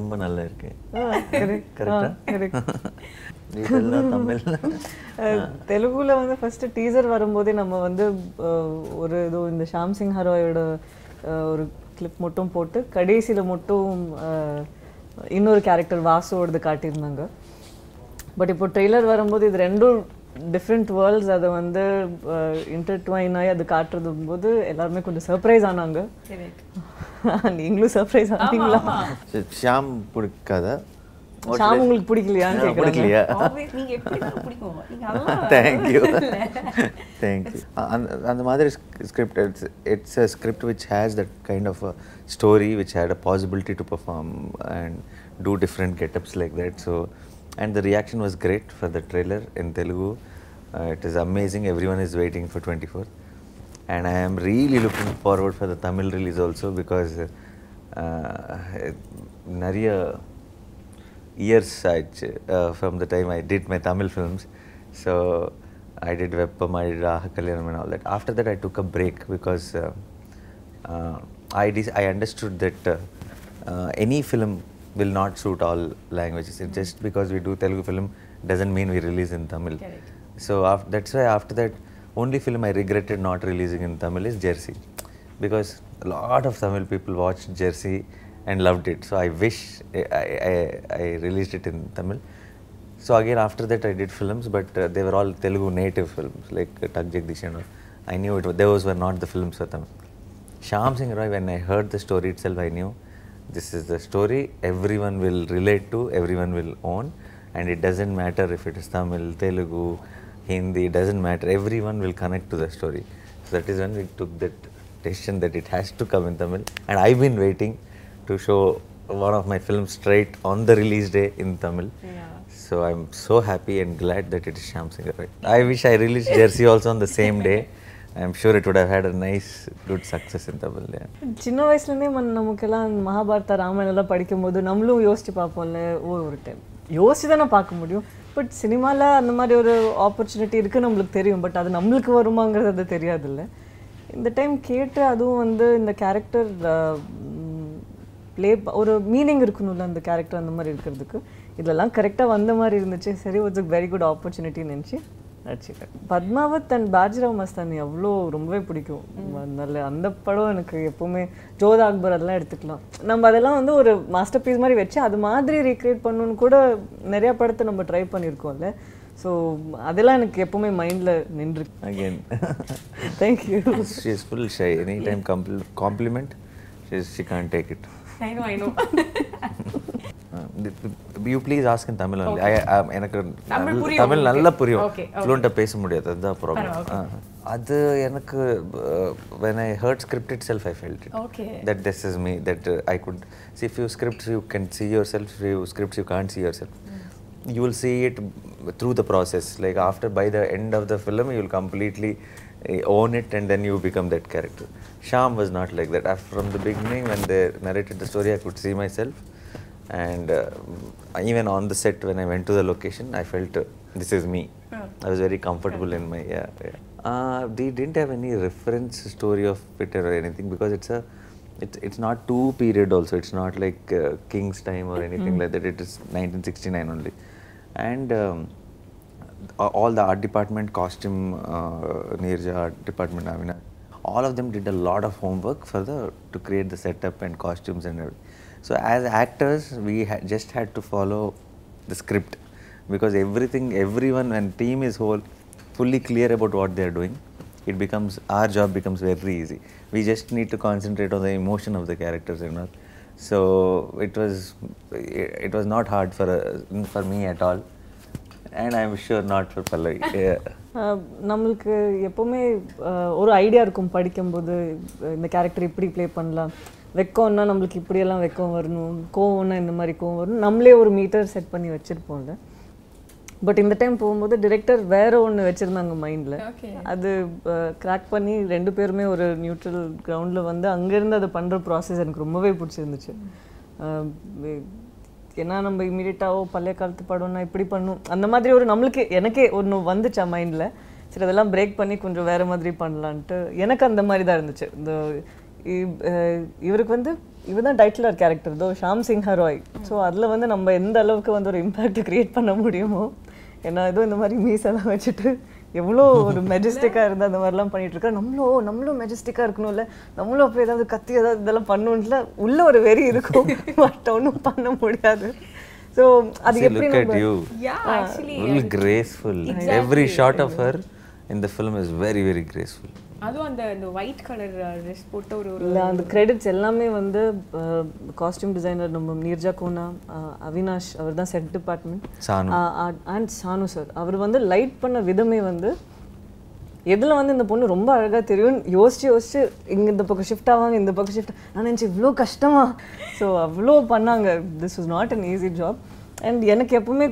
ரொம்ப நல்லா இருக்கு. தெலுங்குல வந்து ஃபர்ஸ்ட் டீசர் வரும்போதே நம்ம வந்து ஒரு ஏதோ இந்த ஷாம் சிங் ஹரோயோட ஒரு கிளிப் மட்டும் போட்டு கடைசியில மட்டும் இன்னொரு கேரக்டர் வாசுவோடது காட்டியிருந்தாங்க. பட் இப்போ ட்ரெய்லர் வரும்போது இது ரெண்டும் டிஃப்ரெண்ட் வேர்ல்ட்ஸ் அதை வந்து இன்டர்ட்வைன் ஆகி அது காட்டுறது போது எல்லாருமே கொஞ்சம் சர்ப்ரைஸ் ஆனாங்க. நீங்களும் சர்ப்ரைஸ் ஆனீங்களா ஷாம் பிடிக்காதா ஷாம் உங்களுக்கு பிடிக்கலையான்னு கேட்குறாங்க பிடிக்கலையா Obvious- நீங்க எப்படி இருந்தாலும் பிடிக்கும் நீங்க அதெல்லாம் தேங்க்யூ தேங்க்யூ அந்த அந்த மாதிரி script it's it's a script which has that kind of a story which had a possibility to perform and two different getups like that so and the reaction was great for the trailer in Telugu it is amazing every one is waiting for twenty four and I am really looking forward for the Tamil release also because uh, நிறைய years ஆயிடுச்சு uh, from the time I did my Tamil films. So I did Veppam, I did Aha Kalyanam and all that. After that I took a break because uh, uh, I, dis- I understood that uh, uh, any film will not suit all languages. It just because we do Telugu film doesn't mean we release in Tamil. Correct. So af- that's why after that, only film I regretted not releasing in Tamil is Jersey, because a lot of Tamil people watched Jersey and loved it. So I wish I, I, I- released it in Tamil. So again after that I did films, but uh, they were all Telugu native films like uh, all. I knew it. Those were not the films for Tamil. Shyam Singha Roy, when I heard the story itself, I knew this is the story everyone will relate to, everyone will own, and it doesn't matter if it is Tamil, Telugu, Hindi, doesn't matter, everyone will connect to the story. So that is when we took that decision that it has to come in Tamil. And I've been waiting to show one of my films straight on the release day in Tamil. Yeah. So I'm so happy and glad that it is Shyam Singha. I wish I released Jersey also on the same day. I'm sure it would have had a nice good success ಅಂತ ಬಂದೆ சின்ன வயசுலேருந்தே மன் நமக்கெல்லாம் மகாபாரத ராமாயணம் எல்லாம் படிக்கும்போது நம்மளும் யோசிச்சு பார்ப்போம்ல ஓ ஒரு டைம் யோசிச்சு தானே பார்க்க முடியும் பட் சினிமாவில் அந்த மாதிரி ஒரு ஆப்பர்ச்சுனிட்டி இருக்குது நம்மளுக்கு தெரியும். பட் அது நம்மளுக்கு வருமாங்கிறது அது தெரியாதுல்ல. இந்த டைம் கேட்டு அதுவும் வந்து இந்த கேரக்டர் ப்ளே ஒரு மீனிங் இருக்கணும்ல அந்த கேரக்டர் அந்த மாதிரி இருக்கிறதுக்கு. இதெல்லாம் கரெக்டாக வந்த மாதிரி இருந்துச்சு. சரி வாட்ஸ் வெரி குட் ஆப்பர்ச்சுனிட்டி நினச்சி. பத்மாவத் அண்ட் பாஜிராவ் மஸ்தானி அவ்வளோ ரொம்பவே பிடிக்கும். நல்ல அந்த படம் எனக்கு எப்பவுமே ஜோதா அக்பர் அதெல்லாம் எடுத்துக்கலாம். நம்ம அதெல்லாம் வந்து ஒரு மாஸ்டர் பீஸ் மாதிரி வச்சு அது மாதிரி ரீக்ரியேட் பண்ணணும்னு கூட நிறைய படத்தை நம்ம ட்ரை பண்ணியிருக்கோம்ல. ஸோ அதெல்லாம் எனக்கு எப்பவுமே மைண்டில் நின்றுருக்கு Again, thank you she is full shy. Anytime compl- compliment, she, is, she can't take it. I know, I know. Uh, you please ask in Tamil only. I, I, எனக்கு தமிழ் நல்ல- புரியும் தமிழ் உங்களுக்கு. நல்லா புரியும் Okay, okay. ஃப்ளூண்ட்டாக பேச முடியாது அதுதான் problem அது எனக்கு when I heard script itself I felt it Okay. that this is me that uh, I could see few scripts you can see yourself few scripts you can't see yourself you will see it through the process like after by the end of the film you will completely uh, own it and then you become that character Sham was not like that Af- from the beginning when they narrated the story I could see myself and uh, even on the set when I went to the location I felt uh, this is me. I was very comfortable in my yeah, yeah. Uh, they didn't have any reference story of it or anything because it's a it's it's not two period also. It's not like uh, king's time or anything like that. It is 1969 only. And um, all the art department costume uh, Neerja art department Avina all of them did a lot of homework for the to create the setup and costumes and everything so as actors we ha- just had to follow the script because everything everyone when team is whole fully clear about what they are doing it becomes our job becomes very easy we just need to concentrate on the emotion of the characters and all so it was it, it was not hard for uh, for me at all and i'm sure not for pallavi yeah. ஆஹ் நம்மளுக்கு எப்போவுமே ஆஹ் ஒரு idea இருக்கும் படிக்கும்போது அஹ் இந்த character இப்படி play பண்ணலாம் வெக்கம்னா நம்மளுக்கு இப்படியெல்லாம் வெக்கம் வரணும் கோவம்னா இந்த மாதிரி கோவம் வரணும். நம்மளே ஒரு மீட்டர் செட் பண்ணி வச்சுருப்போம்ல. பட் இந்த டைம் போகும்போது டிரெக்டர் வேற ஒன்று வச்சுருந்தாங்க மைண்டில். அது கிராக் பண்ணி ரெண்டு பேருமே ஒரு நியூட்ரல் கிரவுண்டில் வந்து அங்கேருந்து அதை பண்ணுற ப்ராசஸ் எனக்கு ரொம்பவே பிடிச்சிருந்துச்சு. ஏன்னா நம்ம இமீடியட்டாவோ பழைய காலத்து படம்னா இப்படி பண்ணும். அந்த மாதிரி ஒரு நம்மளுக்கு எனக்கே ஒன்று வந்துச்சா மைண்டில் சரி அதெல்லாம் பிரேக் பண்ணி கொஞ்சம் வேற மாதிரி பண்ணலான்ட்டு எனக்கு அந்த மாதிரி தான் இருந்துச்சு. இந்த இவருக்கு வந்து இவர் தான் titular character though Shyam Singha Roy. So அதில் வந்து நம்ம எந்த அளவுக்கு வந்து ஒரு இம்பேக்ட் கிரியேட் பண்ண முடியுமோ ஏன்னா ஏதோ இந்த மாதிரி மீசெல்லாம் வச்சுட்டு எவ்வளோ ஒரு மெஜஸ்டிக்காக இருந்து அந்த மாதிரிலாம் பண்ணிட்டு இருக்கா நம்மளும் நம்மளும் மெஜஸ்டிக்காக இருக்கணும்ல. நம்மளும் அப்போ ஏதாவது கத்தி ஏதாவது இதெல்லாம் பண்ணணும்ல உள்ள ஒரு வெறி இருக்கும். பட் ஒன்றும் பண்ண முடியாது. ஸோ அது எப்படி look at நம்ம you. Yeah, actually, Very graceful. Every shot of அதுவும் அந்த இந்த ஒயிட் கலர் ட்ரெஸ் போட்ட ஒரு இல்லை அந்த கிரெடிட்ஸ் எல்லாமே வந்து காஸ்டியூம் டிசைனர் நம்ம நீர்ஜா கோனா அவினாஷ் அவர் தான் set department Sanu. And Sanu sir அவர் வந்து லைட் பண்ண விதமே வந்து எதில் வந்து இந்த பொண்ணு ரொம்ப அழகாக தெரியும் யோசிச்சு யோசிச்சு இங்கே இந்த பக்கம் ஷிஃப்ட் ஆவாங்க இந்த பக்கம் ஷிஃப்ட் நான் நினச்சி இவ்வளோ கஷ்டமா. ஸோ அவ்வளோ பண்ணாங்க. This was not an easy job and எனக்கு எப்பவுமே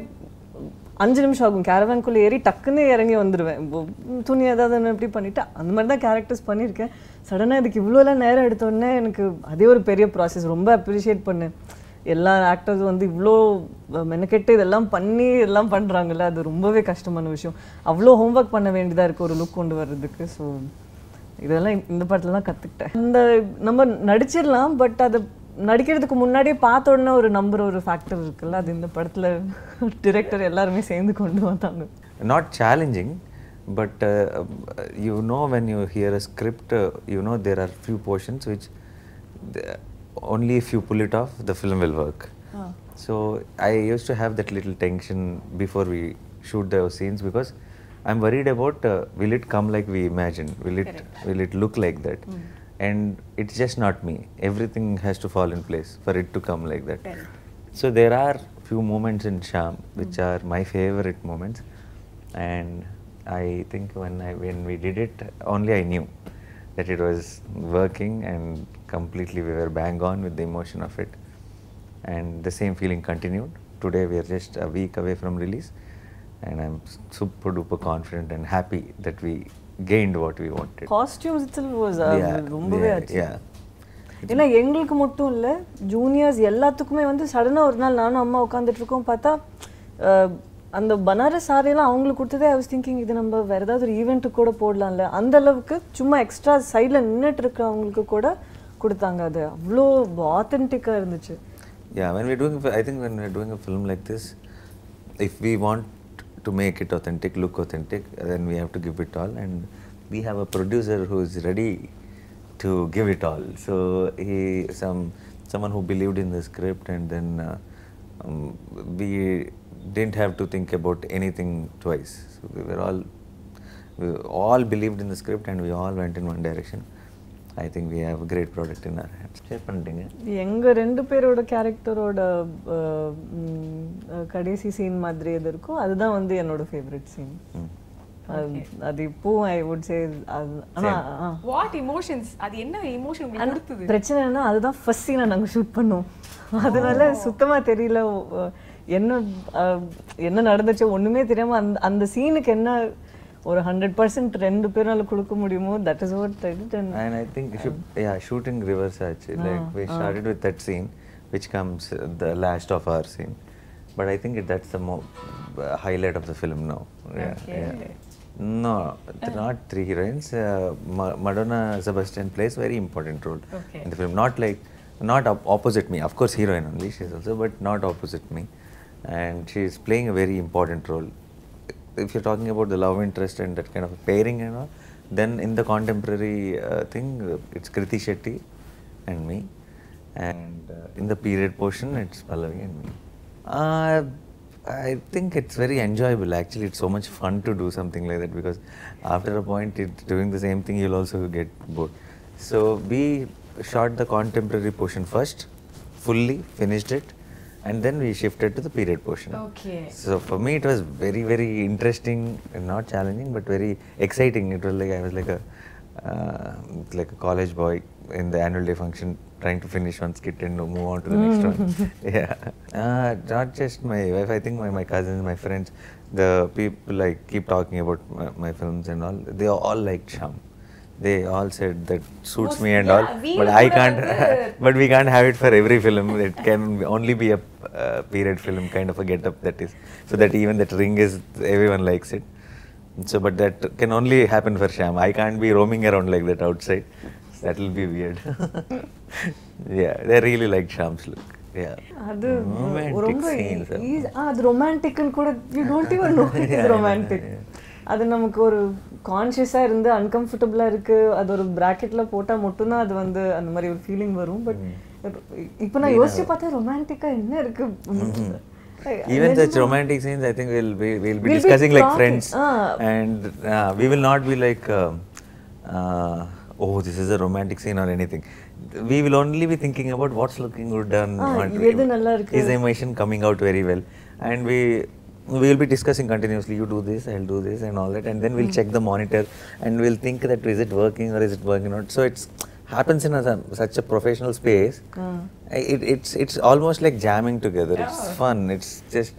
அஞ்சு நிமிஷம் ஆகும். கேரவான்குள்ளே ஏறி டக்குன்னு இறங்கி வந்துடுவேன் துணி ஏதாவது ஒன்று இப்படி பண்ணிவிட்டு அந்த மாதிரி தான் கேரக்டர்ஸ் பண்ணியிருக்கேன். சடனாக இதுக்கு இவ்வளோலாம் நேரம் எடுத்தோடனே எனக்கு அதே ஒரு பெரிய ப்ராசஸ் ரொம்ப அப்ரிஷியேட் பண்ணேன் எல்லா ஆக்டர்ஸும் வந்து இவ்வளோ மெனக்கெட்டு இதெல்லாம் பண்ணி எல்லாம் பண்ணுறாங்கல்ல அது ரொம்பவே கஷ்டமான விஷயம். அவ்வளோ ஹோம்ஒர்க் பண்ண வேண்டியதாக இருக்குது ஒரு லுக் கொண்டு வர்றதுக்கு. ஸோ இதெல்லாம் இந்த- இந்த தான் கற்றுக்கிட்டேன் இந்த நம்ம நடிச்சிடலாம் பட் அதை நடிக்கிறதுக்கு முன்னாடியே பார்த்த உடனே ஒரு நம்புற ஒரு ஃபேக்டர் இருக்குல்ல அது இந்த படத்தில் டிரெக்டர் எல்லாருமே சேர்ந்து கொண்டு வந்தாங்க Not challenging, but uh, you know when you hear a script, uh, you know there are few portions which the- only if you pull it off, the film will work. So I used to have that little tension before we shoot those scenes because I'm worried about uh, will it come like we imagine? Will it will it look like that? And it's just not me. Everything has to fall in place for it to come like that. So there are few moments in Sham which hmm. are my favorite moments, and I think when I when we did it, only I knew that it was working and completely we were bang on with the emotion of it, and the same feeling continued. Today we are just a week away from release, and I'm super duper confident and happy that we gained what we wanted. Costumes it's was ரொம்பவே yeah, ஆச்சு. ஏன்னா எங்களுக்கு மட்டும் இல்லை juniors எல்லாத்துக்குமே வந்து சடனாக ஒரு நாள் நானும் அம்மா உட்காந்துட்டு இருக்கோம். பார்த்தா அந்த பனாரஸ் சாரியெல்லாம் அவங்களுக்கு கொடுத்ததே ஐ வாஸ் திங்கிங் இது நம்ம வேற ஏதாவது ஒரு ஈவெண்ட்டுக்கு கூட போடலாம்ல. அந்த அளவுக்கு சும்மா எக்ஸ்ட்ரா சைடில் நின்றுட்டு இருக்கிறவங்களுக்கு கூட கொடுத்தாங்க அது. அவ்வளோ ஆத்தென்டிக்காக இருந்துச்சு. We're doing, a fi- I think when we're doing a film like this, if we want to make it authentic, look authentic, then we have to give it all, and we have a producer who is ready to give it all. So he, some, someone who believed in the script, and then uh, um, we didn't have to think about anything twice. So we were all, we all believed in the script, and we all went in one direction. I think we have a great product in our hands. Share பண்ணிட்டீங்க எங்க ரெண்டு பேரோட கேரக்டரோட கடைசி scene மாதிரி எது இருக்கோ அதுதான் வந்து என்னோட ஃபேவரட் சீன். அது இப்போ ஐ வுட் சே ஆனா ஆ. வாட் இமோஷன்ஸ் அது என்ன இமோஷன் உங்களுக்கு கொடுத்தது? பிரச்சனை என்ன அதுதான் ஃபர்ஸ்ட் சீனை நாங்க ஷூட் பண்ணோம். அதனால சுத்தமா தெரியல. என்ன என்ன நடந்துச்சு ஒண்ணுமே தெரியாம அந்த அந்த சீனுக்கு என்ன ஒரு ஹண்ட்ரட் பர்சன்ட் ரெண்டு பேரால கொடுக்க முடியுமோ that is what and And I think shoot, yeah, shooting reverse actually. Like we started with that scene, which comes uh, the last of our scene. But I think it, that's the mo- uh, highlight of the film now. Yeah, yeah. No, th- not three heroines. Uh, Ma- Madonna Sebastian plays very important role Okay. in the film. Not like not op- opposite me. Of course, heroine only she's also, but not opposite me. And she's playing a very important role if you're talking about the love interest and that kind of pairing and all, then in the contemporary uh, thing, it's Kriti Shetty and me. And uh, in the period portion, it's Pallavi and me. Uh, I think it's very enjoyable. Actually, it's so much fun to do something like that because after a point, it, doing the same thing, you'll also get bored. So we shot the contemporary portion first, fully finished it, and then we shifted to the period portion. Okay. So for me, it was very, very interesting and not challenging, but very exciting. It was like I was like a uh, like a college boy in the annual day function, trying to finish one skit and move on to the next one. Yeah, uh, not just my wife. I think my, my cousins, my friends, the people like keep talking about my, my films and all. They all liked Sham they all said that suits Most, me and yeah, all but i can't uh, but we can't have it for every film. It can only be a uh, period film kind of a getup that is. So that even that ring is everyone likes it. So but that can only happen for sham. I can't be roaming around like that outside. That will be weird. Yeah they really like sham's look. ಅದು romantic ಅದು romantic ಕೂಡ you don't even know it is romantic. அது நமக்கு ஒரு கான்ஷியஸாக இருந்து அன்கம்ஃபர்டபுளாக இருக்கு அது ஒரு ப்ராக்கெட்ல போட்டால் மட்டும்தான் அது வந்து அந்த மாதிரி ஒரு ஃபீலிங் வரும் பட் இப்போ நான் யோசிச்சு பார்த்தா ரொமான்டிக்காக என்ன இருக்கு Even such romantic scenes, I think we'll be, we'll be We'll be discussing like talking, friends, ah. and uh, we will not be like, um uh, oh, this is a romantic scene or anything. We will only be thinking about what's looking good and Ah, is emotion coming out very well, and we we will be discussing continuously. You do this, I'll do this, and all that, and then we'll hmm. check the monitor, and we'll think that is it working or is it working not. So it's happens in a, such a professional space. Hmm. It, it's it's almost like jamming together. It's oh. fun. It's just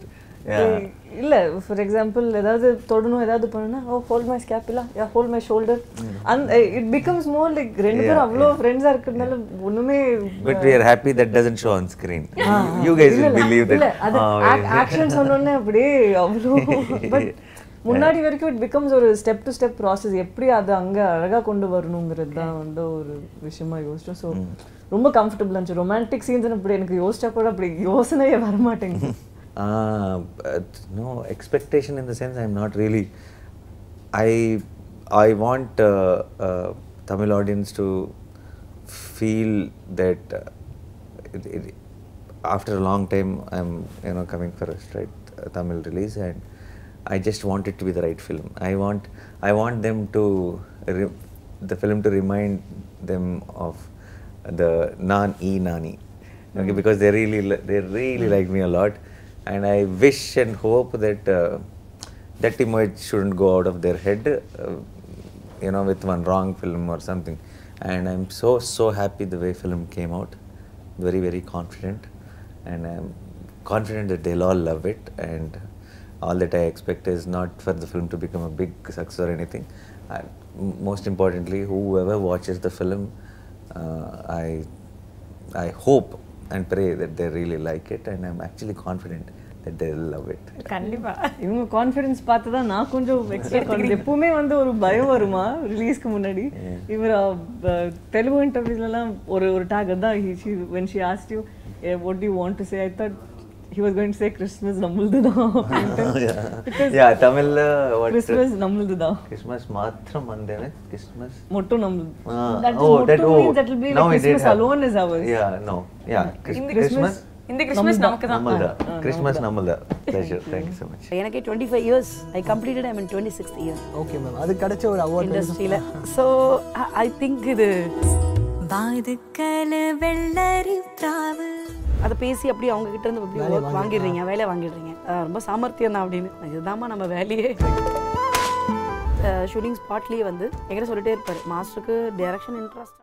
yeah. இல்ல for example ஏதாவது தொடணும் ஏதாவது பண்ணணும்னா ஓ hold my scapula yeah hold my shoulder அந்த it becomes more like ரெண்டு பேரும் அவ்வளோ ஃப்ரெண்ட்ஸாக இருக்கிறதுனால ஒண்ணுமே But we are happy that doesn't show on screen. you guys will believe that. இல்ல அது "Ah, well, ஆக்ஷன் சொன்னோடனே அப்படியே அவ்வளோ. பட் முன்னாடி வரைக்கும் இட் பிகம்ஸ் ஒரு ஸ்டெப் டு ஸ்டெப் ப்ராசஸ் எப்படி அது அங்க அழகா கொண்டு வரணுங்கிறது தான் வந்து ஒரு விஷயமா யோசிச்சோம். ஸோ ரொம்ப கம்ஃபர்டபுள் இருந்துச்சு. ரொமான்டிக் சீன்ஸ் அப்படி எனக்கு யோசிச்சா கூட அப்படி யோசனையே வர Ah, no expectation in the sense I'm not really. I I want uh, uh, Tamil audience to feel that uh, it, it, after a long time I'm you know coming for a straight uh, Tamil release and I just want it to be the right film. I want I want them to the film to remind them of the non e nani okay, hmm. because they really they really mm. like me a lot and I wish and hope that uh, that image shouldn't go out of their head, uh, you know, with one wrong film or something. And I'm so so happy the way film came out, very very confident, and I'm confident that they'll all love it. And all that I expect is not for the film to become a big success or anything. I, most importantly, whoever watches the film, uh, I I hope and pray that they really like it, and I'm actually confident love it. கண்டிப்பா இவங்க confidence பார்த்து தான் நான் கொஞ்சம் extra confidence எப்பவுமே வந்து ஒரு பயம் வருமா ரிலீஸ்க்கு முன்னாடி இவர் தெலுங்கு இன்டர்வியூஸ்லாம் ஒரு ஒரு டாக் தான் when she asked you what you want to say I thought he நம்மளுது தான் yeah, Tamil uh, what? Christmas நம்மளுது தான் Christmas. மட்டும் நம்மளுது Ah, That is oh, motto that, oh, means that will be now like it did Christmas happen. alone is ours. Yeah, no, yeah, Chris- இந்த Christmas. இந்த Christmas நமக்கு தான். Christmas Namalda. Pleasure. Thank you so much. எனக்கு twenty five years I completed I mean twenty sixth year okay ma'am அது கிடைச்ச ஒரு award இண்டஸ்ட்ரியில் so I think இது வாதுக்கல வெள்ளரி பிராவு அதை பேசி அப்படியே அவங்க கிட்ட இருந்து அப்படியே work வாங்கிடுறீங்க. வேலையை வாங்கிடுறீங்க. ரொம்ப சாமர்த்தியம் தான் அப்படின்னு. இதுதாம்மா நம்ம வேலையே. ஷூட்டிங் ஸ்பாட்லேயே வந்து எங்கிட்ட சொல்லிட்டே இருப்பார். மாஸ்டருக்கு டைரக்ஷன் இன்ட்ரெஸ்ட்